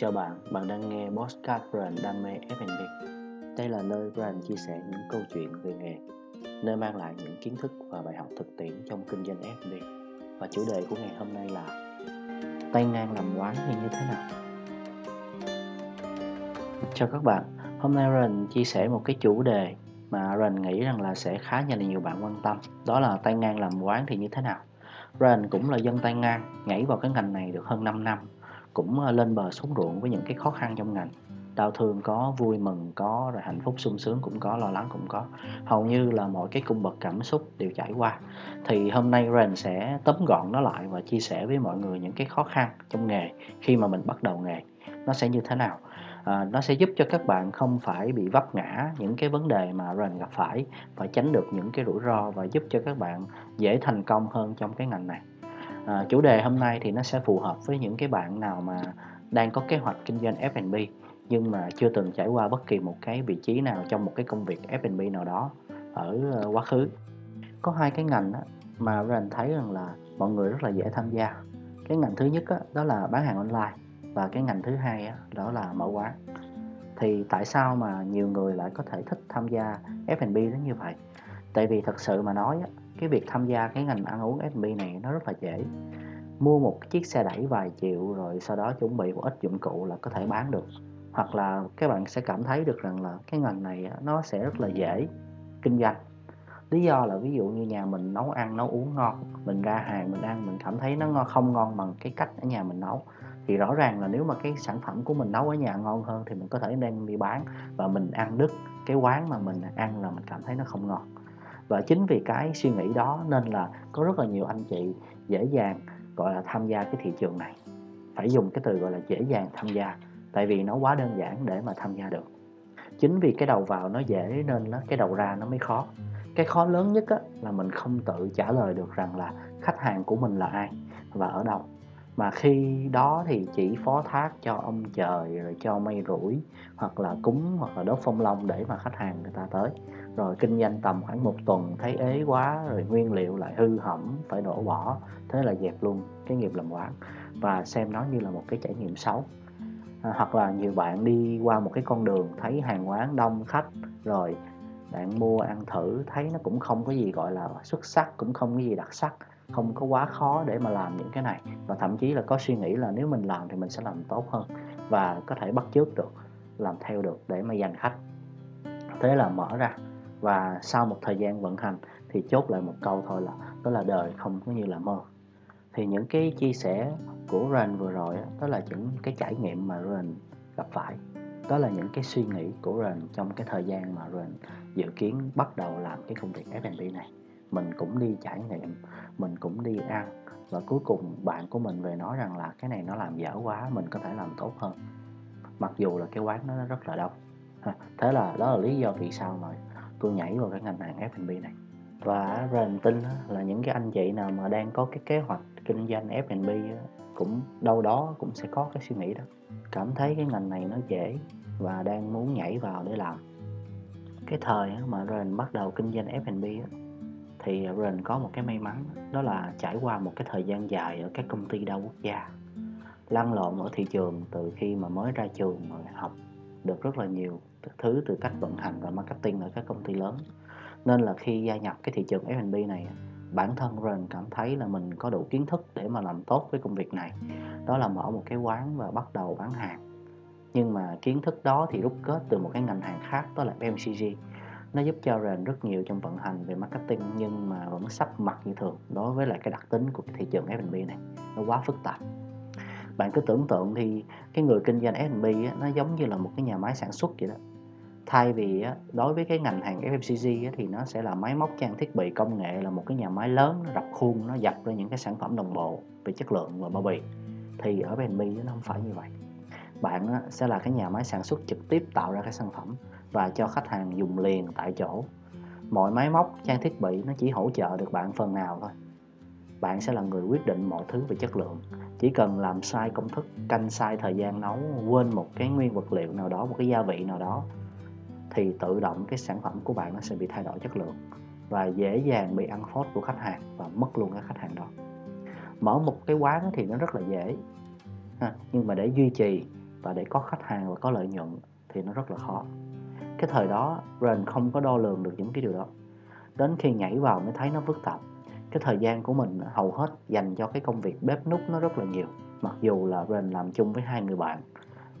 Chào bạn, bạn đang nghe Postcard Brand Đam mê F&B. Đây là nơi Brand chia sẻ những câu chuyện về nghề, nơi mang lại những kiến thức và bài học thực tiễn trong kinh doanh F&B. Và chủ đề của ngày hôm nay là Tay ngang làm quán thì như thế nào? Chào các bạn, hôm nay Brand chia sẻ một cái chủ đề mà Brand nghĩ rằng là sẽ khá là nhiều bạn quan tâm, đó là tay ngang làm quán thì như thế nào? Brand cũng là dân tay ngang, nhảy vào cái ngành này được hơn 5 năm cũng ờ, lên bờ xuống ruộng với những cái khó khăn trong ngành. Đau thương có vui mừng có rồi hạnh phúc sung sướng cũng có lo lắng cũng có. Hầu như là mọi cái cung bậc cảm xúc đều trải qua. Thì hôm nay Ren sẽ tóm gọn nó lại và chia sẻ với mọi người những cái khó khăn trong nghề khi mà mình bắt đầu nghề. Nó sẽ như thế nào? À, nó sẽ giúp cho các bạn không phải bị vấp ngã những cái vấn đề mà Ren gặp phải và tránh được những cái rủi ro và giúp cho các bạn dễ thành công hơn trong cái ngành này à, chủ đề hôm nay thì nó sẽ phù hợp với những cái bạn nào mà đang có kế hoạch kinh doanh F&B nhưng mà chưa từng trải qua bất kỳ một cái vị trí nào trong một cái công việc F&B nào đó ở ờ, quá khứ. Có hai cái ngành mà mình thấy rằng là mọi người rất là dễ tham gia. Cái ngành thứ nhất đó, là bán hàng online và cái ngành thứ hai đó là mở quán. Thì tại sao mà nhiều người lại có thể thích tham gia F&B đến như vậy? Tại vì thật sự mà nói cái việc tham gia cái ngành ăn uống F&B này nó rất là dễ. Mua một chiếc xe đẩy vài triệu rồi sau đó chuẩn bị một ít dụng cụ là có thể bán được. Hoặc là các bạn sẽ cảm thấy được rằng là cái ngành này nó sẽ rất là dễ kinh doanh. Lý do là ví dụ như nhà mình nấu ăn, nấu uống ngon, mình ra hàng, mình ăn, mình cảm thấy nó ngon, không ngon bằng cái cách ở nhà mình nấu. Thì rõ ràng là nếu mà cái sản phẩm của mình nấu ở nhà ngon hơn thì mình có thể đem đi bán và mình ăn đứt cái quán mà mình ăn là mình cảm thấy nó không ngon và chính vì cái suy nghĩ đó nên là có rất là nhiều anh chị dễ dàng gọi là tham gia cái thị trường này. Phải dùng cái từ gọi là dễ dàng tham gia tại vì nó quá đơn giản để mà tham gia được. Chính vì cái đầu vào nó dễ nên nó cái đầu ra nó mới khó. Cái khó lớn nhất á, là mình không tự trả lời được rằng là khách hàng của mình là ai và ở đâu. Mà khi đó thì chỉ phó thác cho ông trời rồi cho mây rủi hoặc là cúng hoặc là đốt phong long để mà khách hàng người ta tới rồi kinh doanh tầm khoảng một tuần thấy ế quá rồi nguyên liệu lại hư hỏng phải đổ bỏ. Thế là dẹp luôn cái nghiệp làm quán. Và xem nó như là một cái trải nghiệm xấu. À, hoặc là nhiều bạn đi qua một cái con đường thấy hàng quán đông khách rồi bạn mua ăn thử thấy nó cũng không có gì gọi là xuất sắc cũng không có gì đặc sắc không có quá khó để mà làm những cái này. Và thậm chí là có suy nghĩ là nếu mình làm thì mình sẽ làm tốt hơn và có thể bắt chước được làm theo được để mà giành khách. Thế là mở ra và sau một thời gian vận hành thì chốt lại một câu thôi là, đó là đời, không có như là mơ. Thì những cái chia sẻ của Ren vừa rồi đó là những cái trải nghiệm mà Ren gặp phải. Đó là những cái suy nghĩ của Ren trong cái thời gian mà Ren dự kiến bắt đầu làm cái công việc F&B này. Mình cũng đi trải nghiệm, mình cũng đi ăn, và cuối cùng bạn của mình về nói rằng là cái này nó làm dở quá, mình có thể làm tốt hơn. Mặc dù là cái quán nó rất là đông. Thế là đó là lý do vì sao mà tôi nhảy vào cái ngành hàng F&B này. Và Rền tin là những cái anh chị nào mà đang có cái kế hoạch kinh doanh F&B cũng đâu đó cũng sẽ có cái suy nghĩ đó. Cảm thấy cái ngành này nó dễ và đang muốn nhảy vào để làm. Cái thời mà Rền bắt đầu kinh doanh F&B thì Rền có một cái may mắn, đó là trải qua một cái thời gian dài ở các công ty đa quốc gia. Lăn lộn ở thị trường từ khi mà mới ra trường rồi học được rất là nhiều thứ từ cách vận hành và marketing ở các công ty lớn. Nên là khi gia nhập cái thị trường F&B này, bản thân Ren cảm thấy là mình có đủ kiến thức để mà làm tốt với công việc này. Đó là mở một cái quán và bắt đầu bán hàng. Nhưng mà kiến thức đó thì rút kết từ một cái ngành hàng khác, đó là FMCG nó giúp cho Ren rất nhiều trong vận hành về marketing, nhưng mà vẫn sắp mặt như thường đối với lại cái đặc tính của cái thị trường F&B này. Nó quá phức tạp. Bạn cứ tưởng tượng thì cái người kinh doanh F&B nó giống như là một cái nhà máy sản xuất vậy đó thay vì á, đối với cái ngành hàng FMCG á, thì nó sẽ là máy móc trang thiết bị công nghệ là một cái nhà máy lớn nó rập khuôn nó dập ra những cái sản phẩm đồng bộ về chất lượng và bao bì. Thì ở F&B nó không phải như vậy. Bạn á, sẽ là cái nhà máy sản xuất trực tiếp tạo ra cái sản phẩm và cho khách hàng dùng liền tại chỗ. Mọi máy móc trang thiết bị nó chỉ hỗ trợ được bạn phần nào thôi. Bạn sẽ là người quyết định mọi thứ về chất lượng. Chỉ cần làm sai công thức canh sai thời gian nấu quên một cái nguyên vật liệu nào đó một cái gia vị nào đó thì tự động cái sản phẩm của bạn nó sẽ bị thay đổi chất lượng và dễ dàng bị ăn phốt của khách hàng và mất luôn cái khách hàng đó. Mở một cái quán thì nó rất là dễ, ha. nhưng mà để duy trì và để có khách hàng và có lợi nhuận thì nó rất là khó. Cái thời đó, Ren không có đo lường được những cái điều đó. Đến khi nhảy vào mới thấy nó phức tạp. Cái thời gian của mình hầu hết dành cho cái công việc bếp nút nó rất là nhiều, mặc dù là Ren làm chung với hai người bạn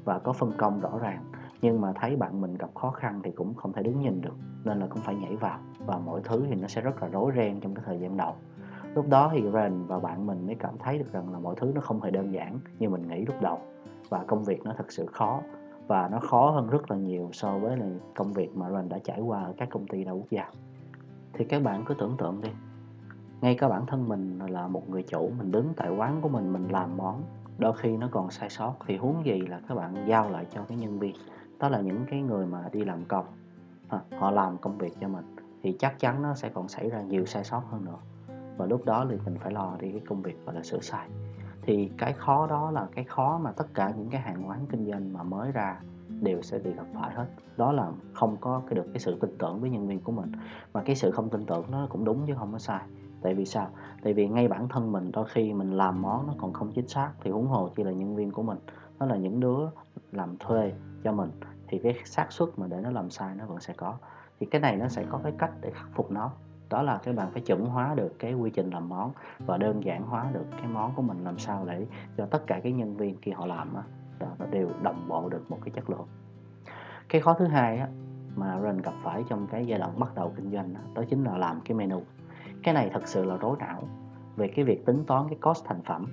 và có phân công rõ ràng nhưng mà thấy bạn mình gặp khó khăn thì cũng không thể đứng nhìn được, nên là cũng phải nhảy vào. Và mọi thứ thì nó sẽ rất là rối ren trong cái thời gian đầu. Lúc đó thì Ren và bạn mình mới cảm thấy được rằng là mọi thứ nó không hề đơn giản như mình nghĩ lúc đầu. Và công việc nó thật sự khó, và nó khó hơn rất là nhiều so với là công việc mà Ren đã trải qua ở các công ty đa quốc gia thì các bạn cứ tưởng tượng đi, ngay cả bản thân mình là một người chủ, mình đứng tại quán của mình mình làm món, đôi khi nó còn sai sót. Thì huống gì là các bạn giao lại cho cái nhân viên? Đó là những cái người mà đi làm công. À, họ làm công việc cho mình thì chắc chắn nó sẽ còn xảy ra nhiều sai sót hơn nữa. Và lúc đó thì mình phải lo đi cái công việc gọi là sửa sai. Thì cái khó đó là cái khó mà tất cả những cái hàng quán kinh doanh mà mới ra đều sẽ bị gặp phải hết. Đó là không có cái được cái sự tin tưởng với nhân viên của mình. Mà cái sự không tin tưởng nó cũng đúng chứ không có sai. Tại vì sao? Tại vì ngay bản thân mình đôi khi mình làm món nó còn không chính xác thì huống hồ chỉ là nhân viên của mình. Nó là những đứa làm thuê cho mình thì cái xác suất mà để nó làm sai nó vẫn sẽ có. Thì cái này nó sẽ có cái cách để khắc phục nó. Đó là các bạn phải chuẩn hóa được cái quy trình làm món và đơn giản hóa được cái món của mình làm sao để cho tất cả cái nhân viên khi họ làm á nó đều đồng bộ được một cái chất lượng. Cái khó thứ hai á mà Ren gặp phải trong cái giai đoạn bắt đầu kinh doanh đó, đó chính là làm cái menu. Cái này thật sự là rối não về cái việc tính toán cái cost thành phẩm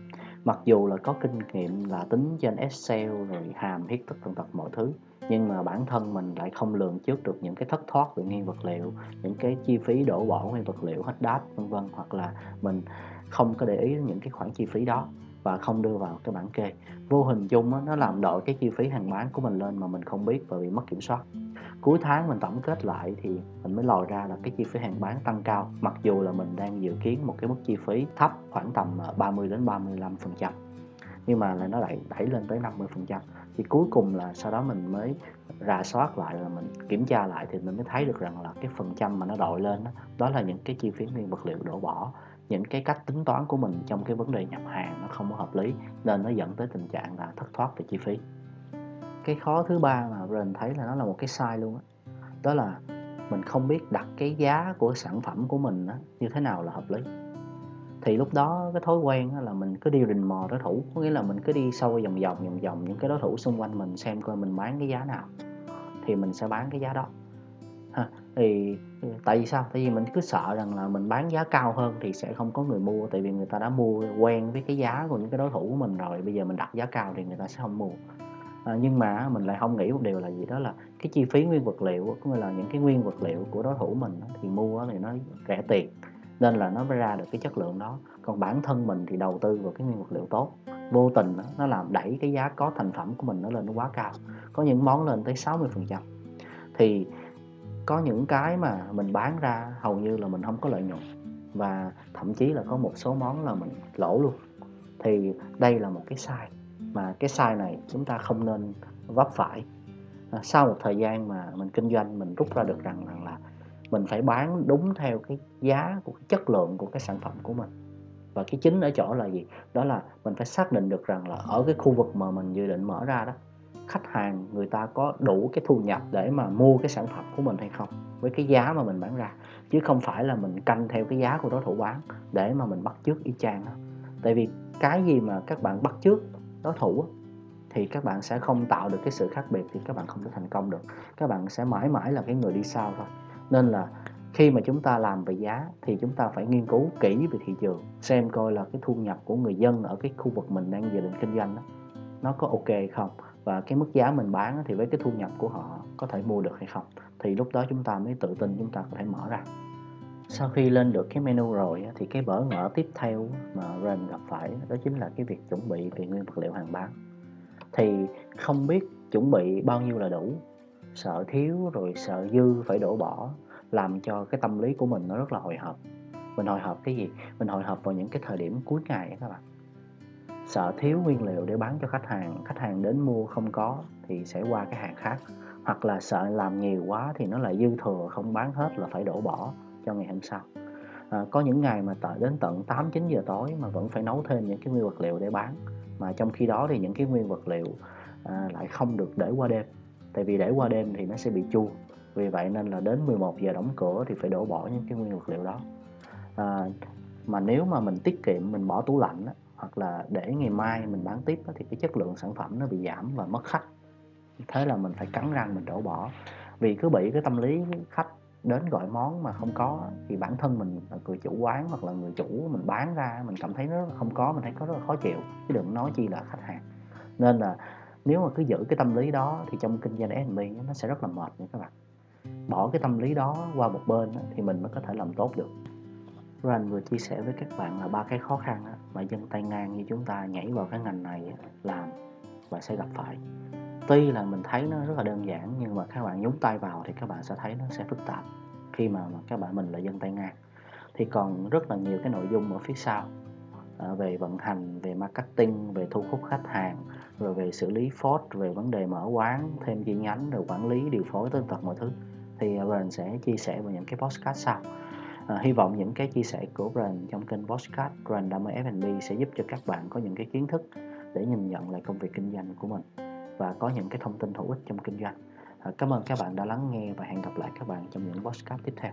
mặc dù là có kinh nghiệm là tính trên Excel rồi hàm viết tất tần tật mọi thứ, nhưng mà bản thân mình lại không lường trước được những cái thất thoát về nguyên vật liệu, những cái chi phí đổ bỏ nguyên vật liệu, hết đáp, vân vân. Hoặc là mình không có để ý những cái khoản chi phí đó và không đưa vào cái bảng kê. Vô hình chung đó, nó làm đội cái chi phí hàng bán của mình lên mà mình không biết và bị mất kiểm soát. Cuối tháng mình tổng kết lại thì mình mới lòi ra là cái chi phí hàng bán tăng cao mặc dù là mình đang dự kiến một cái mức chi phí thấp khoảng tầm ờ, 30 đến 35 phần trăm nhưng mà là nó lại đẩy lên tới 50 phần trăm. Thì cuối cùng là sau đó mình mới rà soát lại là mình kiểm tra lại thì mình mới thấy được rằng là cái phần trăm mà nó đội lên đó, đó là những cái chi phí nguyên vật liệu đổ bỏ những cái cách tính toán của mình trong cái vấn đề nhập hàng nó không có hợp lý nên nó dẫn tới tình trạng là thất thoát về chi phí cái khó thứ ba mà Ren thấy là nó là một cái sai luôn đó. đó là mình không biết đặt cái giá của sản phẩm của mình đó, như thế nào là hợp lý thì lúc đó cái thói quen là mình cứ đi rình mò đối thủ có nghĩa là mình cứ đi sâu vòng vòng vòng vòng những cái đối thủ xung quanh mình xem coi mình bán cái giá nào thì mình sẽ bán cái giá đó ha thì ừ, tại vì sao? Tại vì mình cứ sợ rằng là mình bán giá cao hơn thì sẽ không có người mua tại vì người ta đã mua quen với cái giá của những cái đối thủ của mình rồi bây giờ mình đặt giá cao thì người ta sẽ không mua. À, nhưng mà mình lại không nghĩ một điều là gì đó là cái chi phí nguyên vật liệu cũng là những cái nguyên vật liệu của đối thủ mình thì mua thì nó rẻ tiền nên là nó mới ra được cái chất lượng đó. Còn bản thân mình thì đầu tư vào cái nguyên vật liệu tốt vô tình nó làm đẩy cái giá có thành phẩm của mình nó lên nó quá cao có những món lên tới 60 phần trăm. Thì có những cái mà mình bán ra hầu như là mình không có lợi nhuận. Và thậm chí là có một số món là mình lỗ luôn. Thì đây là một cái sai mà cái sai này chúng ta không nên vấp phải. À, sau một thời gian mà mình kinh doanh mình rút ra được rằng, rằng là mình phải bán đúng theo cái giá của cái chất lượng của cái sản phẩm của mình. Và cái chính ở chỗ là gì? Đó là mình phải xác định được rằng là ở cái khu vực mà mình dự định mở ra đó khách hàng người ta có đủ cái thu nhập để mà mua cái sản phẩm của mình hay không, với cái giá mà mình bán ra. Chứ không phải là mình canh theo cái giá của đối thủ bán để mà mình bắt chước y chang đó tại vì cái gì mà các bạn bắt chước đối thủ thì các bạn sẽ không tạo được cái sự khác biệt thì các bạn không thể thành công được. Các bạn sẽ mãi mãi là cái người đi sau thôi. Nên là khi mà chúng ta làm về giá thì chúng ta phải nghiên cứu kỹ về thị trường, xem coi là cái thu nhập của người dân ở cái khu vực mình đang dự định kinh doanh đó, nó có ok hay không và cái mức giá mình bán thì với cái thu nhập của họ có thể mua được hay không, thì lúc đó chúng ta mới tự tin chúng ta có thể mở ra. Sau khi lên được cái menu rồi thì cái bỡ ngỡ tiếp theo mà Ren gặp phải đó chính là cái việc chuẩn bị về nguyên vật liệu hàng bán. Thì không biết chuẩn bị bao nhiêu là đủ, sợ thiếu rồi sợ dư phải đổ bỏ, làm cho cái tâm lý của mình nó rất là hồi hộp. Mình hồi hộp cái gì? Mình hồi hộp vào những cái thời điểm cuối ngày các bạn sợ thiếu nguyên liệu để bán cho khách hàng khách hàng đến mua không có thì sẽ qua cái hàng khác. Hoặc là sợ làm nhiều quá thì nó lại dư thừa không bán hết là phải đổ bỏ cho ngày hôm sau. À, có những ngày mà tới đến tận 8 9 giờ tối mà vẫn phải nấu thêm những cái nguyên vật liệu để bán. Mà trong khi đó thì những cái nguyên vật liệu à, lại không được để qua đêm. Tại vì để qua đêm thì nó sẽ bị chua. Vì vậy nên là đến 11 giờ đóng cửa thì phải đổ bỏ những cái nguyên vật liệu đó. À, mà nếu mà mình tiết kiệm mình bỏ tủ lạnh á, hoặc là để ngày mai mình bán tiếp thì cái chất lượng sản phẩm nó bị giảm và mất khách. Thế là mình phải cắn răng mình đổ bỏ. Vì cứ bị cái tâm lý khách đến gọi món mà không có, thì bản thân mình là người chủ quán hoặc là người chủ mình bán ra, mình cảm thấy nó không có, mình thấy có rất là khó chịu. Chứ đừng nói chi là khách hàng. Nên là nếu mà cứ giữ cái tâm lý đó thì trong kinh doanh F&B nó sẽ rất là mệt nha các bạn. Bỏ cái tâm lý đó qua một bên thì mình mới có thể làm tốt được. Ryan vừa chia sẻ với các bạn là ba cái khó khăn mà dân tay ngang như chúng ta nhảy vào cái ngành này làm và sẽ gặp phải. Tuy là mình thấy nó rất là đơn giản nhưng mà các bạn nhúng tay vào thì các bạn sẽ thấy nó sẽ phức tạp khi mà, mà các bạn mình là dân tay ngang thì còn rất là nhiều cái nội dung ở phía sau à, về vận hành về marketing về thu hút khách hàng rồi về xử lý phốt về vấn đề mở quán thêm chi nhánh rồi quản lý điều phối tương tật mọi thứ. Thì Ryan sẽ chia sẻ vào những cái podcast sau à, hy vọng những cái chia sẻ của Brand trong kênh podcast Ryan đam mê F&B sẽ giúp cho các bạn có những cái kiến thức để nhìn nhận lại công việc kinh doanh của mình và có những cái thông tin hữu ích trong kinh doanh. À, cảm ơn các bạn đã lắng nghe và hẹn gặp lại các bạn trong những podcast tiếp theo.